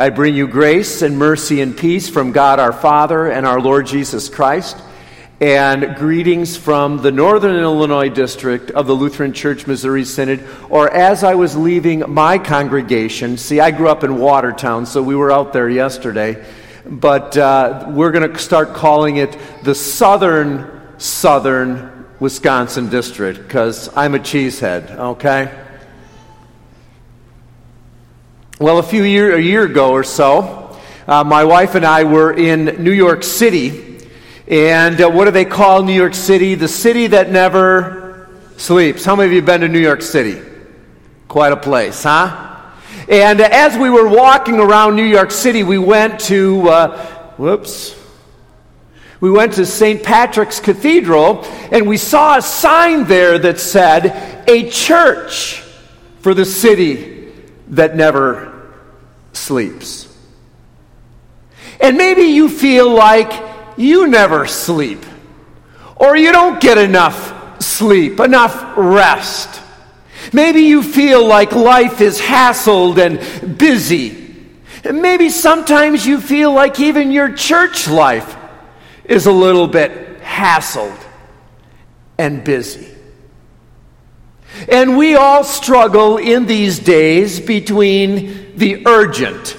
I bring you grace and mercy and peace from God our Father and our Lord Jesus Christ, and greetings from the Northern Illinois District of the Lutheran Church Missouri Synod, or as I was leaving my congregation. See, I grew up in Watertown, so we were out there yesterday, but uh, we're going to start calling it the Southern Southern Wisconsin District because I'm a cheesehead, okay? Well, a few year, a year ago or so, uh, my wife and I were in New York City. And uh, what do they call New York City? The city that never sleeps. How many of you have been to New York City? Quite a place, huh? And uh, as we were walking around New York City, we went to, uh, whoops, we went to St. Patrick's Cathedral, and we saw a sign there that said, A church for the city that never sleeps. And maybe you feel like you never sleep, or you don't get enough sleep, enough rest. Maybe you feel like life is hassled and busy. And maybe sometimes you feel like even your church life is a little bit hassled and busy. And we all struggle in these days between the urgent,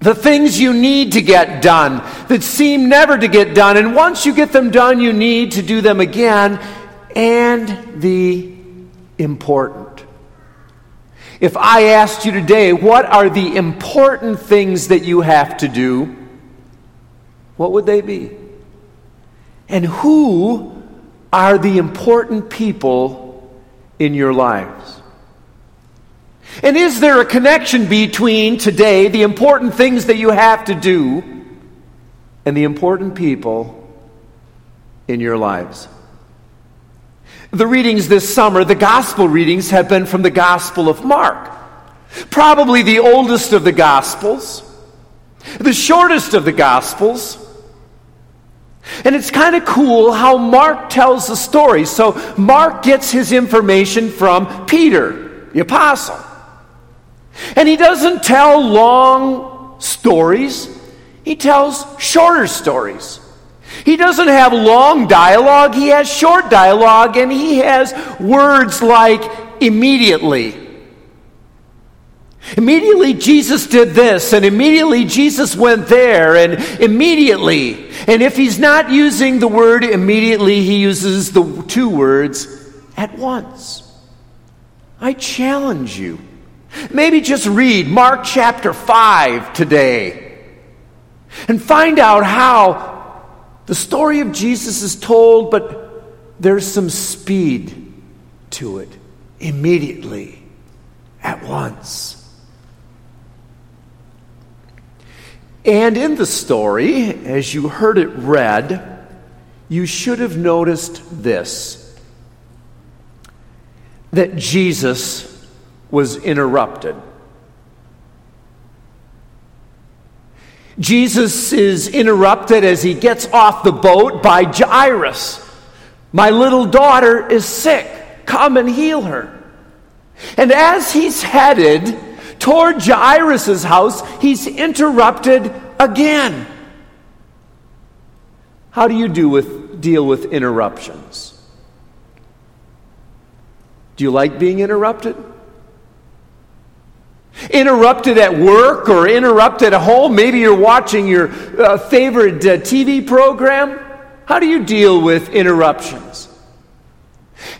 the things you need to get done that seem never to get done, and once you get them done, you need to do them again, and the important. If I asked you today, what are the important things that you have to do? What would they be? And who are the important people in your lives? And is there a connection between today, the important things that you have to do, and the important people in your lives? The readings this summer, the gospel readings, have been from the Gospel of Mark. Probably the oldest of the Gospels, the shortest of the Gospels, and it's kind of cool how Mark tells the story. So, Mark gets his information from Peter, the apostle. And he doesn't tell long stories, he tells shorter stories. He doesn't have long dialogue, he has short dialogue, and he has words like immediately Immediately Jesus did this, and immediately Jesus went there, and immediately. And if he's not using the word immediately, he uses the two words at once. I challenge you. Maybe just read Mark chapter 5 today and find out how the story of Jesus is told, but there's some speed to it immediately, at once. And in the story, as you heard it read, you should have noticed this that Jesus was interrupted. Jesus is interrupted as he gets off the boat by Jairus. My little daughter is sick. Come and heal her. And as he's headed toward Jairus' house, he's interrupted again. How do you do with, deal with interruptions? Do you like being interrupted? Interrupted at work or interrupted at home? Maybe you're watching your uh, favorite uh, TV program. How do you deal with interruptions?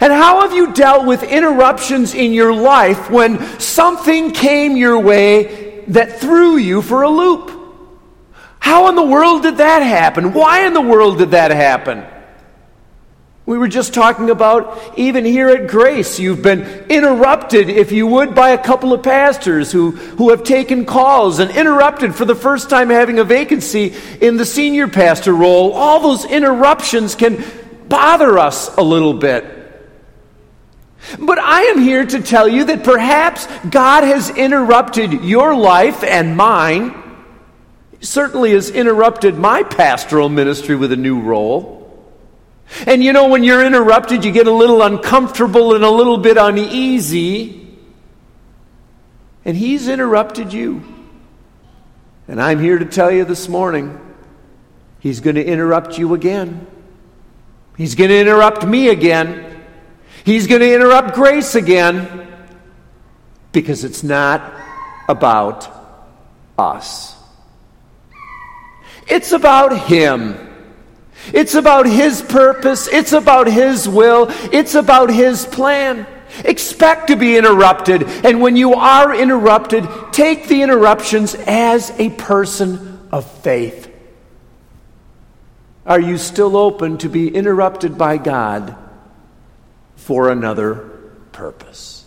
And how have you dealt with interruptions in your life when something came your way that threw you for a loop? How in the world did that happen? Why in the world did that happen? We were just talking about even here at Grace, you've been interrupted, if you would, by a couple of pastors who, who have taken calls and interrupted for the first time having a vacancy in the senior pastor role. All those interruptions can bother us a little bit. But I am here to tell you that perhaps God has interrupted your life and mine. Certainly has interrupted my pastoral ministry with a new role. And you know, when you're interrupted, you get a little uncomfortable and a little bit uneasy. And He's interrupted you. And I'm here to tell you this morning, he's going to interrupt you again. He's going to interrupt me again. He's going to interrupt grace again because it's not about us. It's about Him. It's about His purpose. It's about His will. It's about His plan. Expect to be interrupted. And when you are interrupted, take the interruptions as a person of faith. Are you still open to be interrupted by God for another purpose?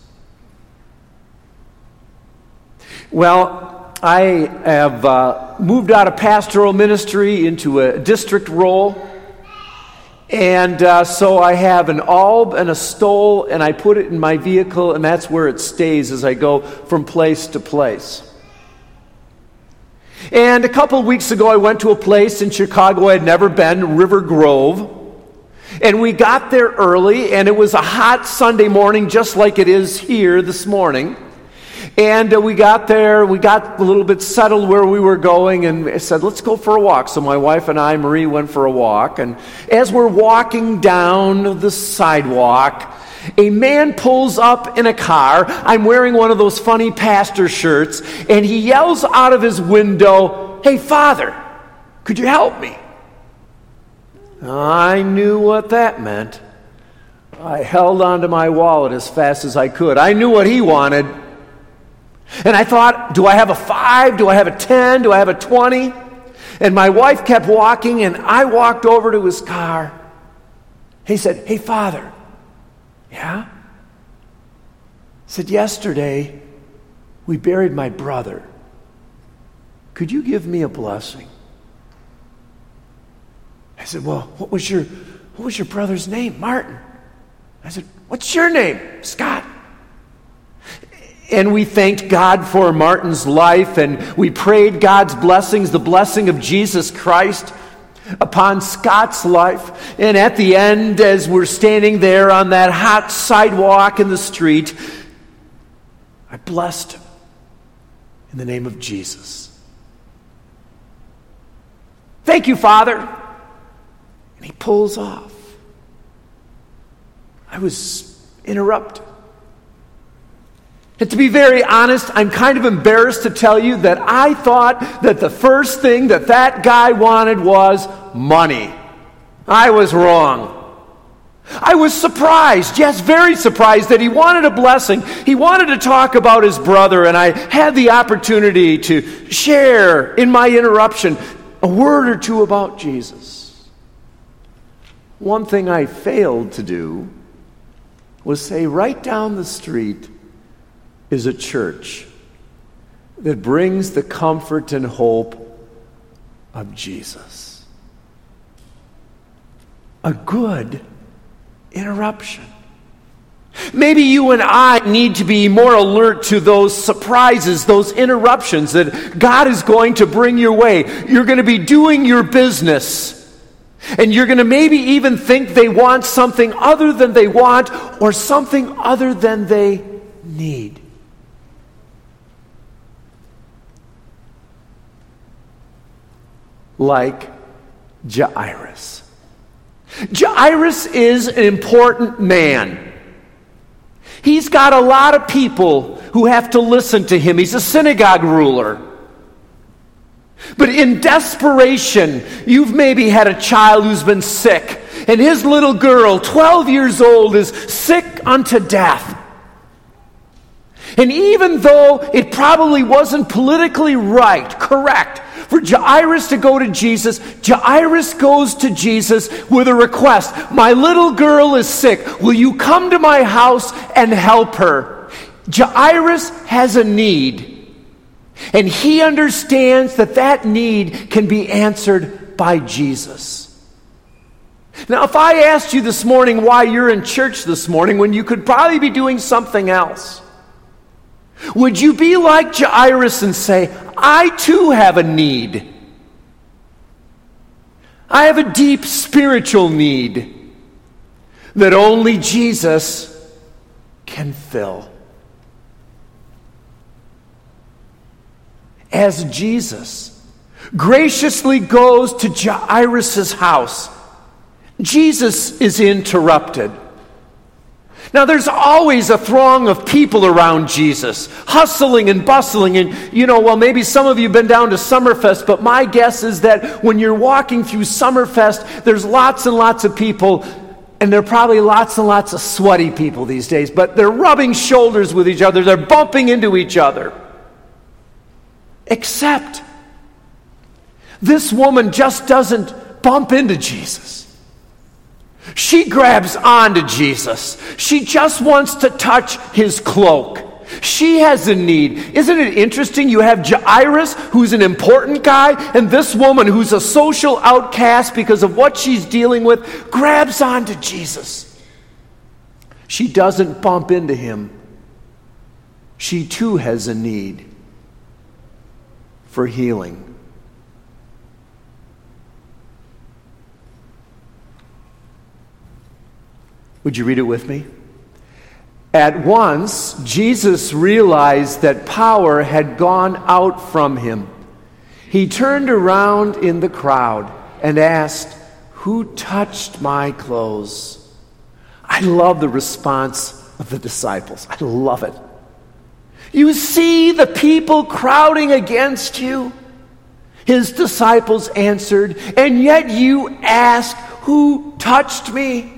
Well, I have uh, moved out of pastoral ministry into a district role. And uh, so I have an alb and a stole, and I put it in my vehicle, and that's where it stays as I go from place to place. And a couple of weeks ago, I went to a place in Chicago I had never been, River Grove. And we got there early, and it was a hot Sunday morning, just like it is here this morning. And uh, we got there, we got a little bit settled where we were going, and I said, let's go for a walk. So my wife and I, Marie, went for a walk. And as we're walking down the sidewalk, a man pulls up in a car. I'm wearing one of those funny pastor shirts, and he yells out of his window, Hey, Father, could you help me? I knew what that meant. I held onto my wallet as fast as I could. I knew what he wanted. And I thought, do I have a five? Do I have a 10? Do I have a 20? And my wife kept walking, and I walked over to his car. He said, Hey, Father. Yeah? Said, Yesterday, we buried my brother. Could you give me a blessing? I said, Well, what was your, what was your brother's name? Martin. I said, What's your name? Scott. And we thanked God for Martin's life and we prayed God's blessings, the blessing of Jesus Christ upon Scott's life. And at the end, as we're standing there on that hot sidewalk in the street, I blessed him in the name of Jesus. Thank you, Father. And he pulls off. I was interrupted. And to be very honest, I'm kind of embarrassed to tell you that I thought that the first thing that that guy wanted was money. I was wrong. I was surprised, yes, very surprised that he wanted a blessing. He wanted to talk about his brother, and I had the opportunity to share in my interruption a word or two about Jesus. One thing I failed to do was say right down the street, is a church that brings the comfort and hope of Jesus. A good interruption. Maybe you and I need to be more alert to those surprises, those interruptions that God is going to bring your way. You're going to be doing your business, and you're going to maybe even think they want something other than they want or something other than they need. like Jairus. Jairus is an important man. He's got a lot of people who have to listen to him. He's a synagogue ruler. But in desperation, you've maybe had a child who's been sick, and his little girl, 12 years old, is sick unto death. And even though it probably wasn't politically right, correct, for Jairus to go to Jesus, Jairus goes to Jesus with a request My little girl is sick. Will you come to my house and help her? Jairus has a need. And he understands that that need can be answered by Jesus. Now, if I asked you this morning why you're in church this morning when you could probably be doing something else, would you be like Jairus and say, I too have a need? I have a deep spiritual need that only Jesus can fill. As Jesus graciously goes to Jairus' house, Jesus is interrupted. Now, there's always a throng of people around Jesus, hustling and bustling. And, you know, well, maybe some of you have been down to Summerfest, but my guess is that when you're walking through Summerfest, there's lots and lots of people, and there are probably lots and lots of sweaty people these days, but they're rubbing shoulders with each other, they're bumping into each other. Except this woman just doesn't bump into Jesus. She grabs onto Jesus. She just wants to touch his cloak. She has a need. Isn't it interesting? You have Jairus, who's an important guy, and this woman, who's a social outcast because of what she's dealing with, grabs onto Jesus. She doesn't bump into him. She too has a need for healing. Would you read it with me? At once, Jesus realized that power had gone out from him. He turned around in the crowd and asked, Who touched my clothes? I love the response of the disciples. I love it. You see the people crowding against you? His disciples answered, And yet you ask, Who touched me?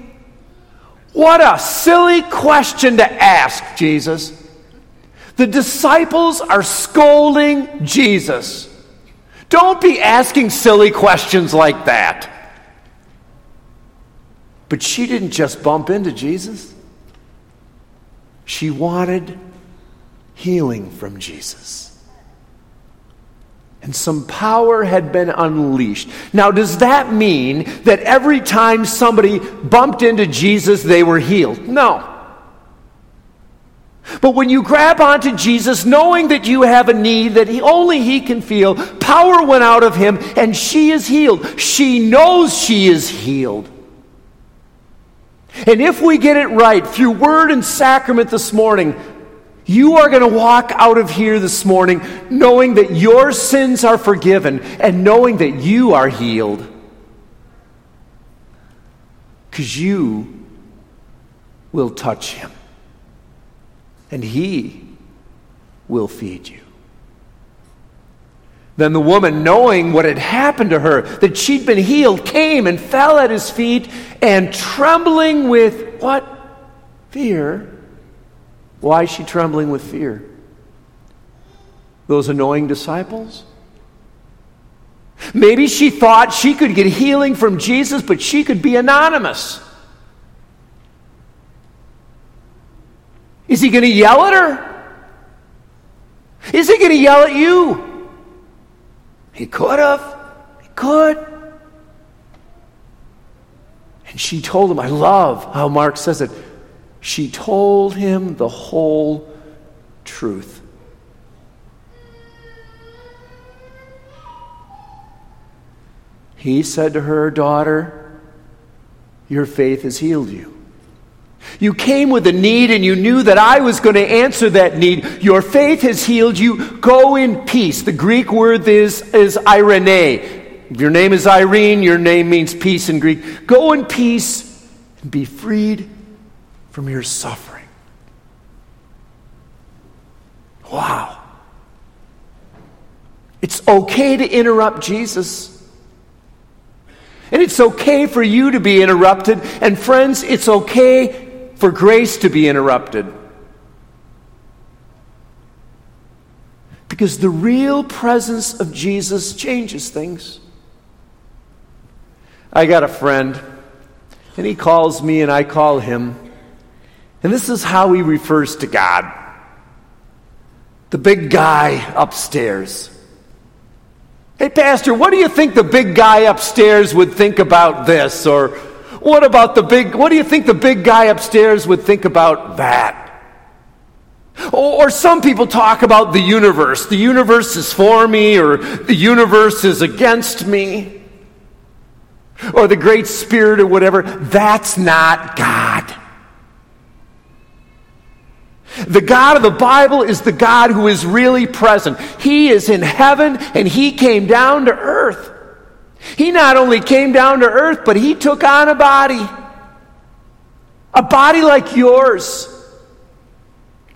What a silly question to ask, Jesus. The disciples are scolding Jesus. Don't be asking silly questions like that. But she didn't just bump into Jesus, she wanted healing from Jesus and some power had been unleashed. Now, does that mean that every time somebody bumped into Jesus, they were healed? No. But when you grab onto Jesus, knowing that you have a need that he, only He can feel, power went out of him and she is healed. She knows she is healed. And if we get it right through word and sacrament this morning, you are going to walk out of here this morning knowing that your sins are forgiven and knowing that you are healed. Because you will touch him, and he will feed you. Then the woman, knowing what had happened to her, that she'd been healed, came and fell at his feet, and trembling with what? Fear why is she trembling with fear? Those annoying disciples? Maybe she thought she could get healing from Jesus, but she could be anonymous. Is he going to yell at her? Is he going to yell at you? He could have. He could. And she told him, I love how Mark says it. She told him the whole truth. He said to her, Daughter, your faith has healed you. You came with a need and you knew that I was going to answer that need. Your faith has healed you. Go in peace. The Greek word is, is irene. Your name is Irene. Your name means peace in Greek. Go in peace and be freed from your suffering. Wow. It's okay to interrupt Jesus. And it's okay for you to be interrupted. And friends, it's okay for grace to be interrupted. Because the real presence of Jesus changes things. I got a friend, and he calls me, and I call him. And this is how he refers to God the big guy upstairs. Hey, Pastor, what do you think the big guy upstairs would think about this? Or what about the big, what do you think the big guy upstairs would think about that? Or, some people talk about the universe. The universe is for me, or the universe is against me, or the Great Spirit, or whatever. That's not God. The God of the Bible is the God who is really present. He is in heaven and he came down to earth. He not only came down to earth, but he took on a body. A body like yours.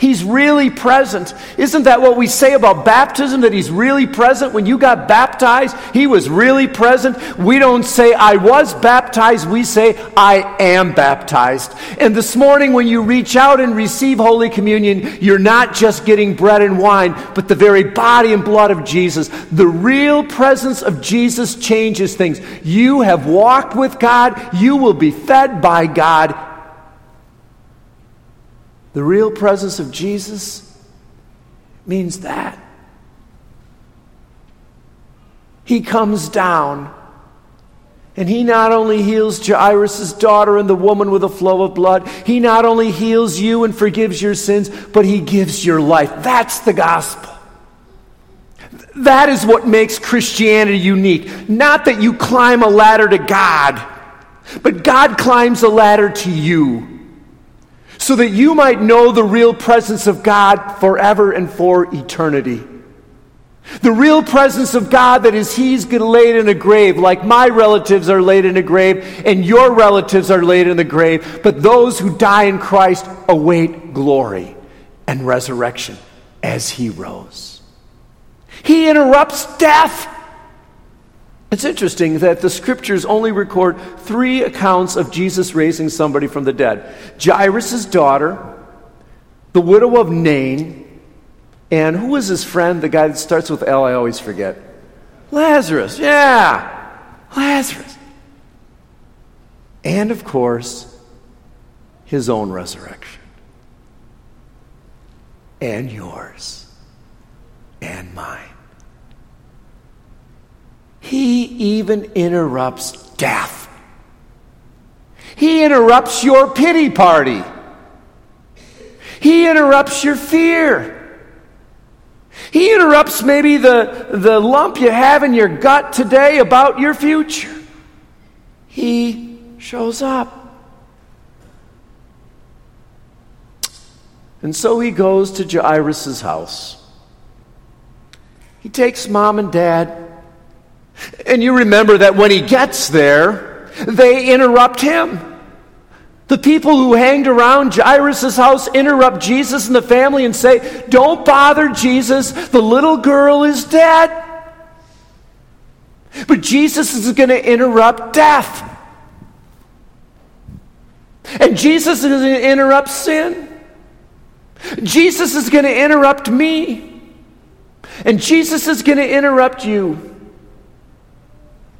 He's really present. Isn't that what we say about baptism? That He's really present? When you got baptized, He was really present. We don't say, I was baptized. We say, I am baptized. And this morning, when you reach out and receive Holy Communion, you're not just getting bread and wine, but the very body and blood of Jesus. The real presence of Jesus changes things. You have walked with God, you will be fed by God the real presence of Jesus means that. He comes down and he not only heals Jairus' daughter and the woman with a flow of blood, he not only heals you and forgives your sins, but he gives your life. That's the gospel. That is what makes Christianity unique. Not that you climb a ladder to God, but God climbs a ladder to you so that you might know the real presence of God forever and for eternity. The real presence of God that is He's laid in a grave, like my relatives are laid in a grave, and your relatives are laid in the grave. But those who die in Christ await glory and resurrection as He rose. He interrupts death. It's interesting that the scriptures only record three accounts of Jesus raising somebody from the dead Jairus' daughter, the widow of Nain, and who was his friend, the guy that starts with L, I always forget? Lazarus, yeah, Lazarus. And of course, his own resurrection. And yours. And mine. He even interrupts death. He interrupts your pity party. He interrupts your fear. He interrupts maybe the, the lump you have in your gut today about your future. He shows up. And so he goes to Jairus' house. He takes mom and dad and you remember that when he gets there, they interrupt him. The people who hanged around Jairus' house interrupt Jesus and the family and say, Don't bother Jesus, the little girl is dead. But Jesus is going to interrupt death. And Jesus is going to interrupt sin. Jesus is going to interrupt me. And Jesus is going to interrupt you.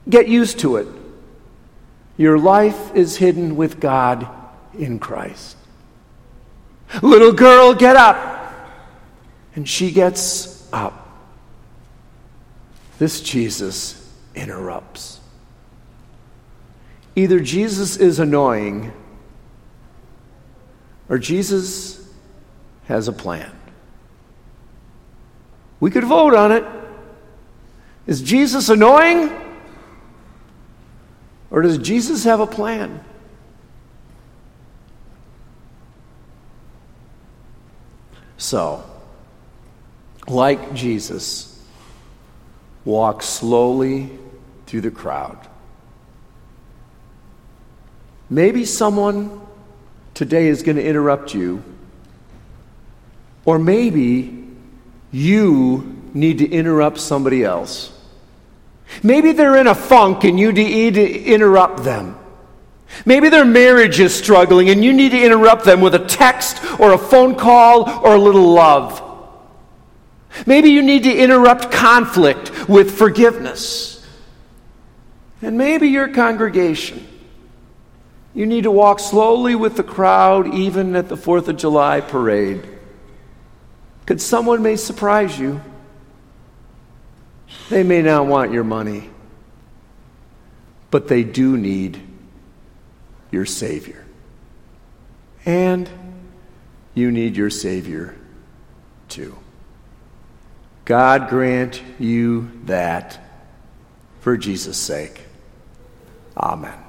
Get used to it. Your life is hidden with God in Christ. Little girl, get up. And she gets up. This Jesus interrupts. Either Jesus is annoying or Jesus has a plan. We could vote on it. Is Jesus annoying or does Jesus have a plan? So, like Jesus, walk slowly through the crowd. Maybe someone today is going to interrupt you, or maybe you need to interrupt somebody else. Maybe they're in a funk and you need to interrupt them. Maybe their marriage is struggling and you need to interrupt them with a text or a phone call or a little love. Maybe you need to interrupt conflict with forgiveness. And maybe your congregation. You need to walk slowly with the crowd, even at the 4th of July parade. Because someone may surprise you. They may not want your money, but they do need your Savior. And you need your Savior too. God grant you that for Jesus' sake. Amen.